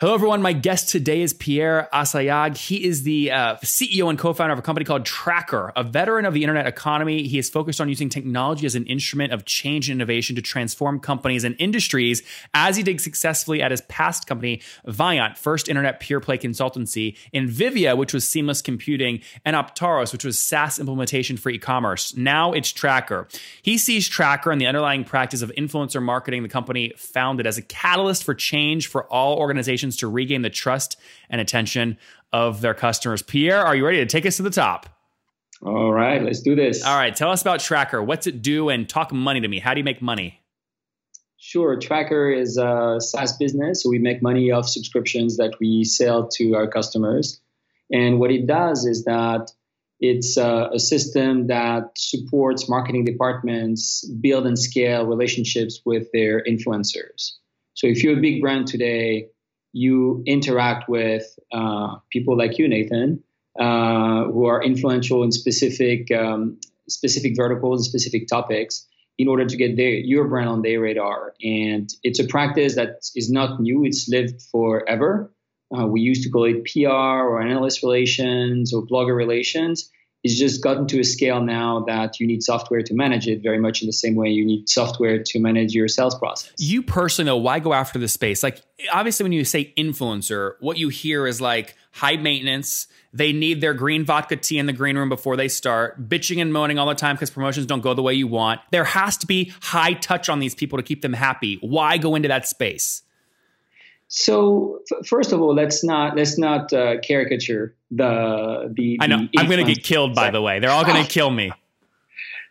Hello, everyone. My guest today is Pierre Assayag. He is the uh, CEO and co founder of a company called Traackr, a veteran of the internet economy. He is focused on using technology as an instrument of change and innovation to transform companies and industries, as he did successfully at his past company, Viant, first internet pure play consultancy, Invivia, which was seamless computing, and Aptaros, which was SaaS implementation for e commerce. Now it's Traackr. He sees Traackr and the underlying practice of influencer marketing, the company founded, as a catalyst for change for all organizations to regain the trust and attention of their customers. Pierre, are you ready to take us to the top? All right, let's do this. All right, tell us about Traackr. What's it do? And talk money to me. How do you make money? Sure. Traackr is a SaaS business. So we make money off subscriptions that we sell to our customers. And what it does is that it's a, a system that supports marketing departments build and scale relationships with their influencers. So if you're a big brand today, you interact with uh, people like you, Nathan, uh, who are influential in specific um, specific verticals and specific topics in order to get their, your brand on their radar. And it's a practice that is not new; it's lived forever. Uh, we used to call it PR or analyst relations or blogger relations it's just gotten to a scale now that you need software to manage it very much in the same way you need software to manage your sales process. You personally, though, why go after this space? Like, obviously, when you say influencer, what you hear is like high maintenance. They need their green vodka tea in the green room before they start, bitching and moaning all the time because promotions don't go the way you want. There has to be high touch on these people to keep them happy. Why go into that space? So f- first of all, let's not let's not uh, caricature the the. I know the I'm going to get killed. By the way, they're all going to kill me.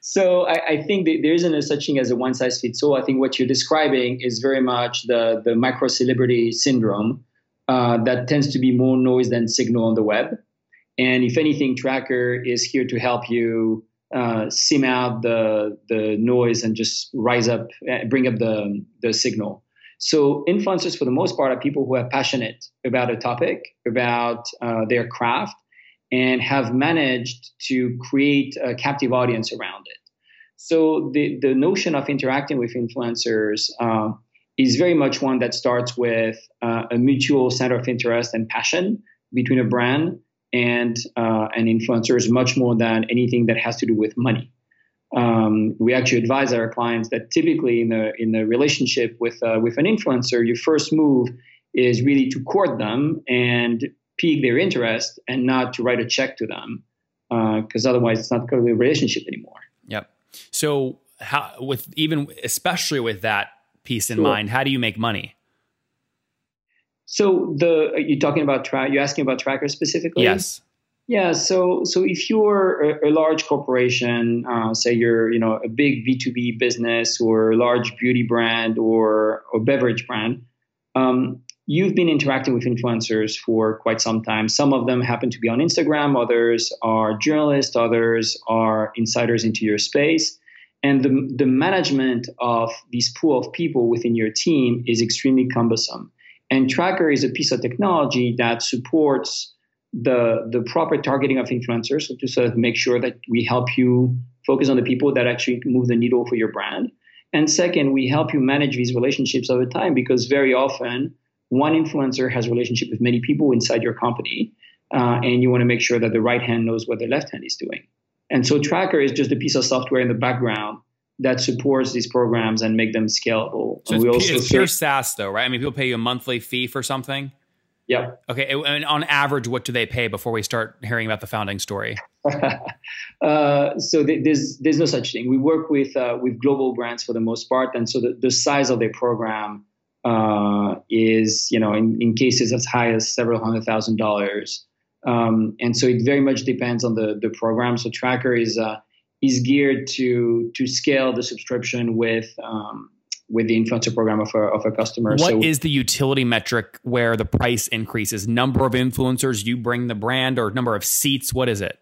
So I, I think there isn't a such thing as a one size fits all. I think what you're describing is very much the the micro celebrity syndrome uh, that tends to be more noise than signal on the web. And if anything, Traackr is here to help you uh, sim out the the noise and just rise up, uh, bring up the the signal. So influencers, for the most part, are people who are passionate about a topic, about uh, their craft, and have managed to create a captive audience around it. So the the notion of interacting with influencers uh, is very much one that starts with uh, a mutual center of interest and passion between a brand and uh, an influencer, is much more than anything that has to do with money um, we actually advise our clients that typically in the in the relationship with uh, with an influencer, your first move is really to court them and pique their interest, and not to write a check to them, because uh, otherwise it's not really a relationship anymore. Yep. So how with even especially with that piece in sure. mind, how do you make money? So the you're talking about tra- you're asking about Traackr's specifically. Yes. Yeah, so so if you're a, a large corporation, uh, say you're you know a big B two B business or a large beauty brand or a beverage brand, um, you've been interacting with influencers for quite some time. Some of them happen to be on Instagram, others are journalists, others are insiders into your space. And the, the management of this pool of people within your team is extremely cumbersome. And Traackr is a piece of technology that supports the the proper targeting of influencers so to sort of make sure that we help you focus on the people that actually move the needle for your brand and second we help you manage these relationships over time because very often one influencer has a relationship with many people inside your company uh, and you want to make sure that the right hand knows what the left hand is doing and so Traackr is just a piece of software in the background that supports these programs and make them scalable. So and it's, it's pure SaaS though, right? I mean, people pay you a monthly fee for something. Yeah. Okay. And on average, what do they pay before we start hearing about the founding story? uh, so th- there's there's no such thing. We work with uh, with global brands for the most part, and so the, the size of their program uh, is you know in, in cases as high as several hundred thousand dollars. Um, and so it very much depends on the the program. So Traackr is uh, is geared to to scale the subscription with um, with the influencer program of a, of a customer. What so, is the utility metric where the price increases? Number of influencers you bring the brand or number of seats? What is it?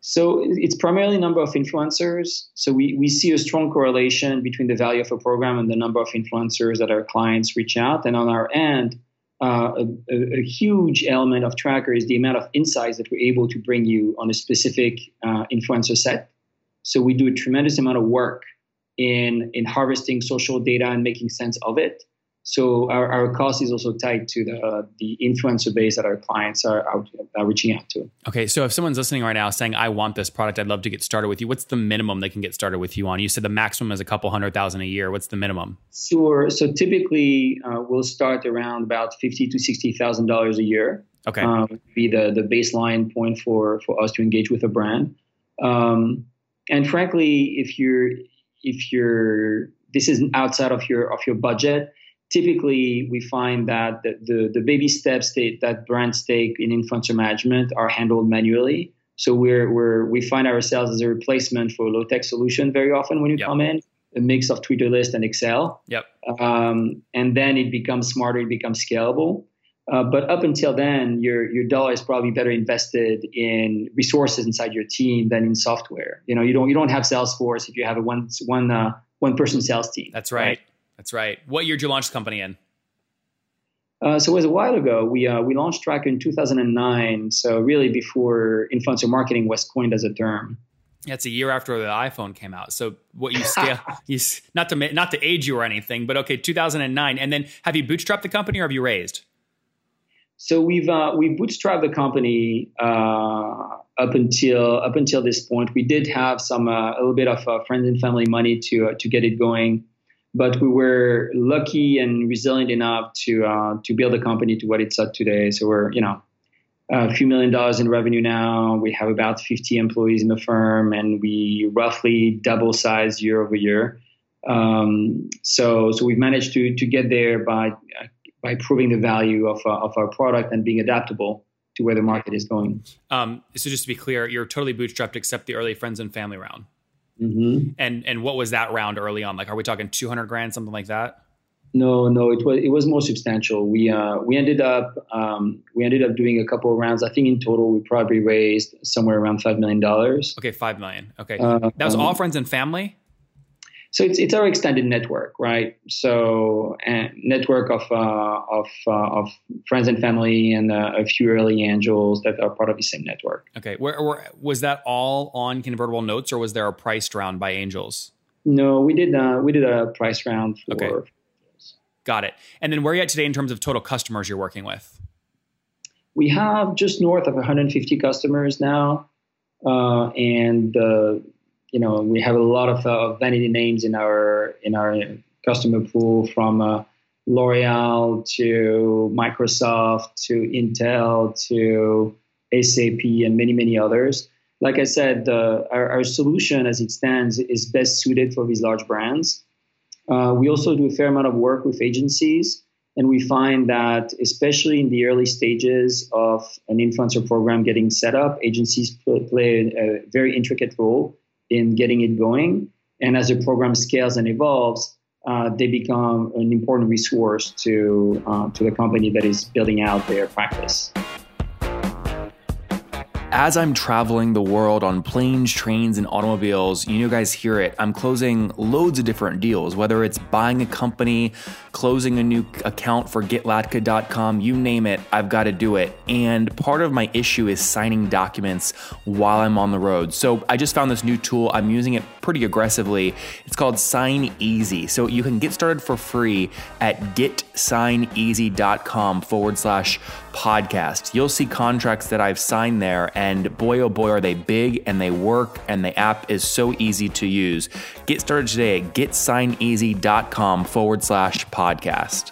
So it's primarily number of influencers. So we, we see a strong correlation between the value of a program and the number of influencers that our clients reach out. And on our end, uh, a, a, huge element of Traackr is the amount of insights that we're able to bring you on a specific uh, influencer set. So we do a tremendous amount of work in in harvesting social data and making sense of it. So our, our cost is also tied to the the influencer base that our clients are, are, are, reaching out to. Okay, so if someone's listening right now saying, "I want this product, I'd love to get started with you," what's the minimum they can get started with you on? You said the maximum is a couple hundred thousand a year. What's the minimum? Sure. So typically, uh, we'll start around about fifty to sixty thousand dollars a year. Okay, um, be the the baseline point for for us to engage with a brand. Um, and frankly, if you're if you're this is outside of your of your budget. Typically we find that the, the, the baby steps that, that brands take in influencer management are handled manually. So we're, we're we find ourselves as a replacement for a low tech solution very often when you yep. come in a mix of twitter list and excel. Yep. Um, and then it becomes smarter it becomes scalable uh, but up until then, your your dollar is probably better invested in resources inside your team than in software. You know, you don't you don't have Salesforce if you have a one one uh, one person sales team. That's right. right. That's right. What year did you launch the company in? Uh, so it was a while ago. We uh, we launched Traackr in 2009. So really before influencer marketing was coined as a term. It's a year after the iPhone came out. So what you scale, you not to not to age you or anything, but okay, 2009. And then have you bootstrapped the company or have you raised? So we've uh, we bootstrapped the company uh, up until up until this point. We did have some uh, a little bit of uh, friends and family money to uh, to get it going, but we were lucky and resilient enough to uh, to build the company to what it's at today. So we're you know a few million dollars in revenue now. We have about 50 employees in the firm, and we roughly double size year over year. Um, so so we've managed to to get there by by proving the value of, uh, of our product and being adaptable to where the market is going. Um, so just to be clear, you're totally bootstrapped except the early friends and family round. Mm-hmm. And and what was that round early on? Like, are we talking 200 grand, something like that? No, no, it was it was more substantial. We uh, we ended up um, we ended up doing a couple of rounds. I think in total we probably raised somewhere around five million dollars. Okay, five million. Okay, uh, that was um, all friends and family so it's, it's our extended network, right? So a network of uh, of uh, of friends and family and uh, a few early angels that are part of the same network. Okay, where, where, was that all on convertible notes, or was there a priced round by angels? No, we did uh, we did a price round for. Okay. Got it. And then where are you at today in terms of total customers you're working with? We have just north of 150 customers now, uh, and the you know, we have a lot of uh, vanity names in our in our customer pool from uh, L'Oreal to Microsoft to Intel to SAP and many many others. Like I said, uh, our, our, solution as it stands is best suited for these large brands. Uh, we also do a fair amount of work with agencies, and we find that especially in the early stages of an influencer program getting set up, agencies play a very intricate role in getting it going. And as the program scales and evolves, uh, they become an important resource to uh, to the company that is building out their practice. As I'm traveling the world on planes, trains, and automobiles, you know, guys hear it. I'm closing loads of different deals, whether it's buying a company, closing a new account for getlatka.com, you name it, I've got to do it. And part of my issue is signing documents while I'm on the road. So I just found this new tool. I'm using it pretty aggressively. It's called SignEasy. So you can get started for free at getsigneasy.com forward slash podcast. You'll see contracts that I've signed there, and boy, oh boy, are they big and they work, and the app is so easy to use. Get started today at getsigneasy.com forward slash podcast.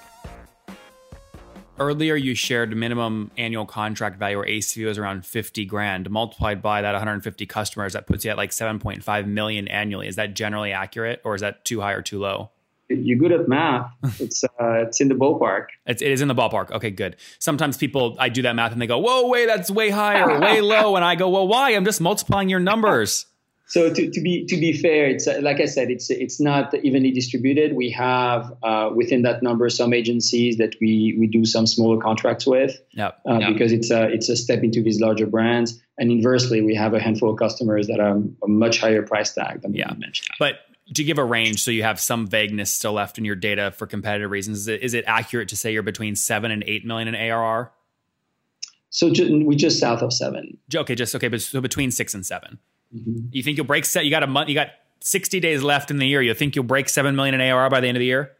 Earlier, you shared minimum annual contract value or ACV was around 50 grand. Multiplied by that 150 customers, that puts you at like 7.5 million annually. Is that generally accurate or is that too high or too low? You're good at math. It's uh, it's in the ballpark. It's, it is in the ballpark. Okay, good. Sometimes people, I do that math and they go, "Whoa, wait, that's way high or way low," and I go, "Well, why? I'm just multiplying your numbers." So to, to be to be fair, it's uh, like I said, it's it's not evenly distributed. We have uh, within that number some agencies that we we do some smaller contracts with, yep. Uh, yep. because it's a it's a step into these larger brands. And inversely, we have a handful of customers that are a much higher price tag than yeah. you mentioned. But to give a range, so you have some vagueness still left in your data for competitive reasons, is it, is it accurate to say you're between seven and eight million in ARR? So ju- we just south of seven. Okay, just okay, but so between six and 7 mm-hmm. You think you'll break set? You got a month. You got sixty days left in the year. You think you'll break seven million in ARR by the end of the year?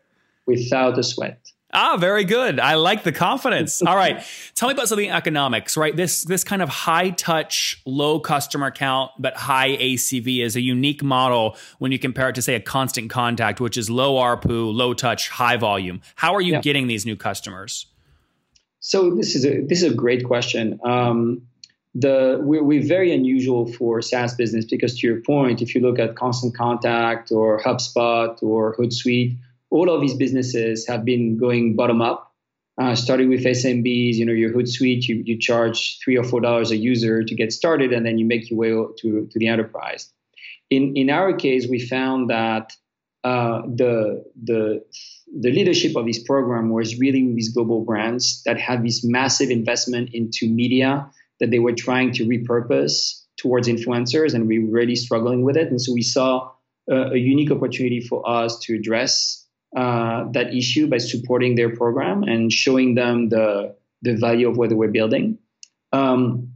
Without a sweat. Ah, very good. I like the confidence. All right. Tell me about something economics, right? This this kind of high touch, low customer count, but high ACV is a unique model when you compare it to say a constant contact, which is low ARPU, low touch, high volume. How are you yeah. getting these new customers? So this is a this is a great question. Um, the we're, we're very unusual for SaaS business because to your point, if you look at Constant Contact or HubSpot or Hootsuite, all of these businesses have been going bottom up, uh, starting with SMBs. You know, your Hootsuite, you, you charge three or four dollars a user to get started, and then you make your way to, to the enterprise. In in our case, we found that uh, the the the leadership of this program was really these global brands that had this massive investment into media that they were trying to repurpose towards influencers, and we were really struggling with it. And so we saw a, a unique opportunity for us to address uh, that issue by supporting their program and showing them the the value of what were building. Um,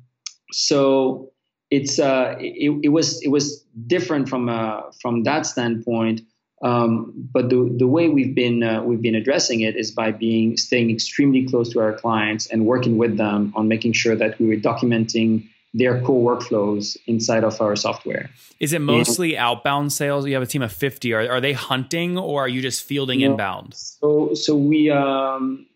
so it's uh, it, it, was it was different from uh, from that standpoint. Um, but the, the way we've been uh, we've been addressing it is by being staying extremely close to our clients and working with them on making sure that we were documenting their core workflows inside of our software. Is it mostly and, outbound sales? You have a team of 50. Are, are they hunting or are you just fielding inbound? So, so we, um,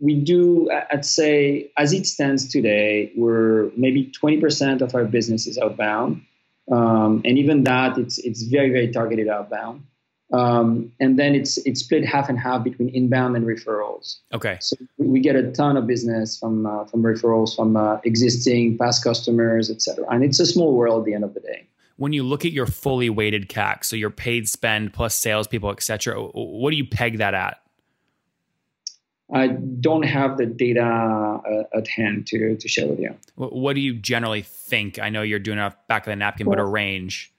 we do, I'd say, as it stands today, we're maybe 20% of our business is outbound. Um, and even that, it's, it's very, very targeted outbound. Um, and then it's it's split half and half between inbound and referrals. Okay. So we get a ton of business from uh, from referrals from uh, existing past customers, et cetera. And it's a small world at the end of the day. When you look at your fully weighted CAC, so your paid spend plus salespeople, et cetera, what do you peg that at? I don't have the data uh, at hand to to share with you. What do you generally think? I know you're doing a back of the napkin, well, but a range.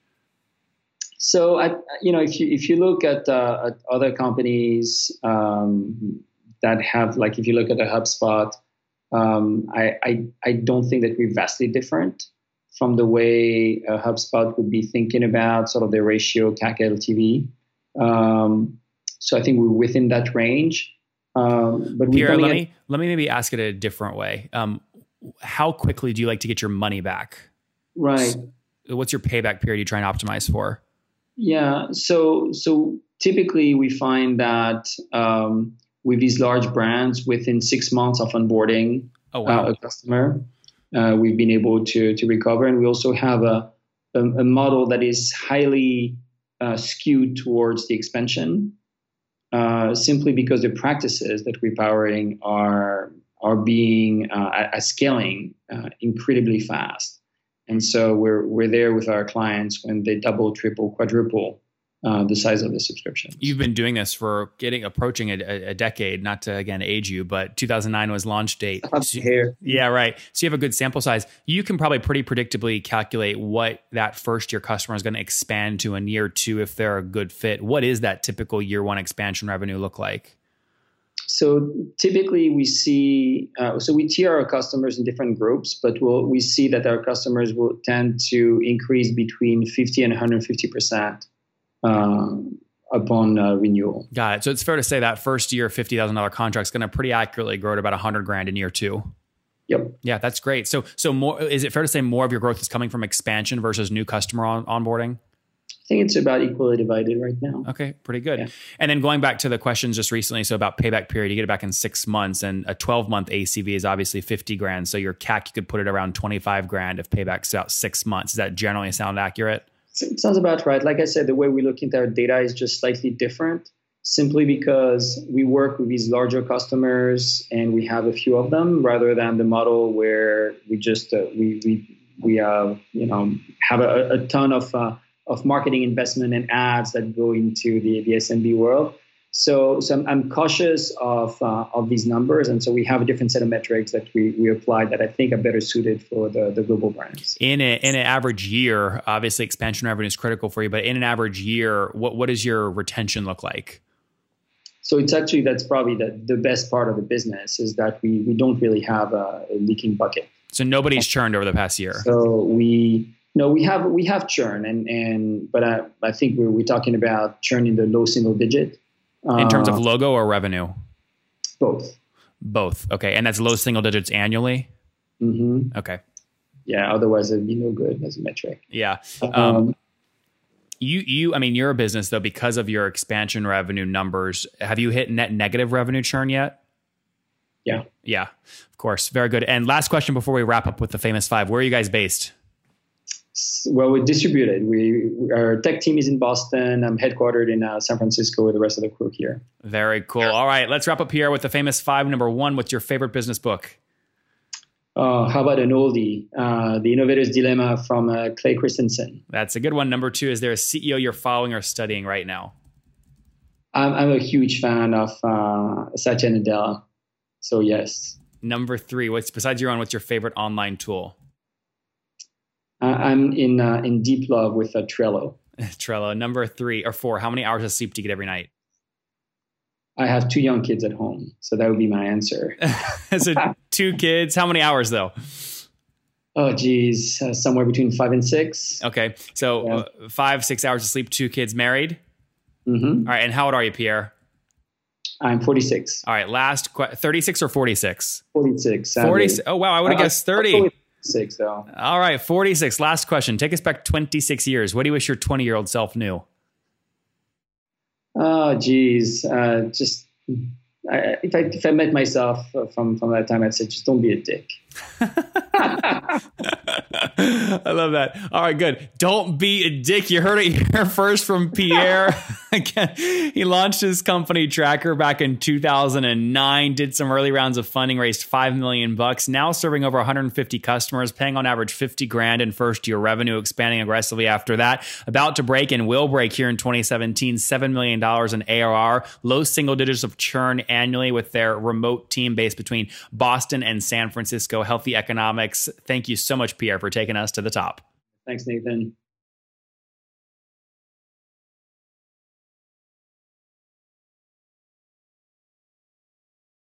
So, I, you know, if you if you look at, uh, at other companies um, that have, like, if you look at a HubSpot, um, I, I, I don't think that we're vastly different from the way a HubSpot would be thinking about sort of the ratio CAC LTV. Um, so I think we're within that range. Um, but Pierre, let me let me maybe ask it a different way. Um, how quickly do you like to get your money back? Right. So what's your payback period you try and optimize for? Yeah. So so typically we find that um, with these large brands, within six months of onboarding oh, wow. uh, a customer, uh, we've been able to to recover, and we also have a a, a model that is highly uh, skewed towards the expansion, uh, simply because the practices that we're powering are are being uh, scaling uh, incredibly fast. And so we're we're there with our clients when they double, triple, quadruple uh, the size of the subscription. You've been doing this for getting approaching a, a, decade. Not to again age you, but 2009 was launch date. So, here. Yeah, right. So you have a good sample size. You can probably pretty predictably calculate what that first year customer is going to expand to in year two if they're a good fit. What is that typical year one expansion revenue look like? So typically we see, uh, so we tier our customers in different groups, but we'll, we see that our customers will tend to increase between 50 and 150% uh, upon uh, renewal. Got it. So it's fair to say that first year $50,000 contract is going to pretty accurately grow to about 100 grand in year two. Yep. Yeah, that's great. So, so more is it fair to say more of your growth is coming from expansion versus new customer on, onboarding? Think it's about equally divided right now. Okay, pretty good. Yeah. And then going back to the questions just recently, so about payback period, you get it back in six months, and a 12 month ACV is obviously 50 grand. So your CAC, you could put it around 25 grand if payback's about six months. Does that generally sound accurate? It sounds about right. Like I said, the way we look into our data is just slightly different simply because we work with these larger customers and we have a few of them rather than the model where we just uh, we we we uh, you know have a, a ton of uh, of marketing investment and ads that go into the, the SMB world. So, so I'm, I'm cautious of uh, of these numbers, and so we have a different set of metrics that we, we apply that I think are better suited for the, the global brands. In a, in an average year, obviously expansion revenue is critical for you, but in an average year, what what does your retention look like? So it's actually that's probably the, the best part of the business is that we we don't really have a, a leaking bucket. So nobody's churned over the past year. So we no, we have we have churn, and and but I I think we're we're talking about churn in the low single digit. In terms of Uh, logo or revenue? both. Both. Okay. And that's low single digits annually? hmm Okay. Yeah, otherwise it'd be no good as a metric. Yeah. Um, Um, you, you, I mean, you're a business though, because of your expansion revenue numbers. Have you hit net negative revenue churn yet? yeah. Yeah, of course. Very good. And last question before we wrap up with the famous five Where are you guys based? S- Well, we're distributed. We our tech team is in Boston. I'm headquartered in uh, San Francisco with the rest of the crew here. Very cool. All right. Let's wrap up here with the famous five. Number one, what's your favorite business book? Uh, how about an oldie? Uh, the Innovator's Dilemma from uh, Clay Christensen. That's a good one. Number two, is there a CEO you're following or studying right now? I'm, I'm a huge fan of uh, Satya Nadella. So yes, Number three, what's besides your own, what's your favorite online tool? I'm in uh, in deep love with uh, Trello. Trello. Number three or four, how many hours of sleep do you get every night? I have two young kids at home, so that would be my answer. so two kids. How many hours though? Oh, geez, uh, somewhere between five and six. Okay. So Yeah. uh, five, six hours of sleep, two kids married. hmm All right. And how old are you, Pierre? I'm 46. All right. Last que- 36 or 46? 46. sadly. 40. Oh, wow. I would have Uh, guessed I'll 30. Six though. All right. 46. Last question. Take us back 26 years. What do you wish your 20 year old self knew? Oh, geez, uh, just I, if I if I met myself uh, from from that time, I'd say just don't be a dick. I love that. All right, good. Don't be a dick. You heard it here first from Pierre. Again, he launched his company Traackr back in 2009, did some early rounds of funding, raised 5 million bucks, now serving over 150 customers, paying on average 50 grand in first year revenue, expanding aggressively after that. About to break and will break here in 2017, $7 million in ARR, low single digits of churn annually with their remote team based between Boston and San Francisco. Healthy economics. Thank you so much, Pierre, taking us to the top. Thanks, Nathan.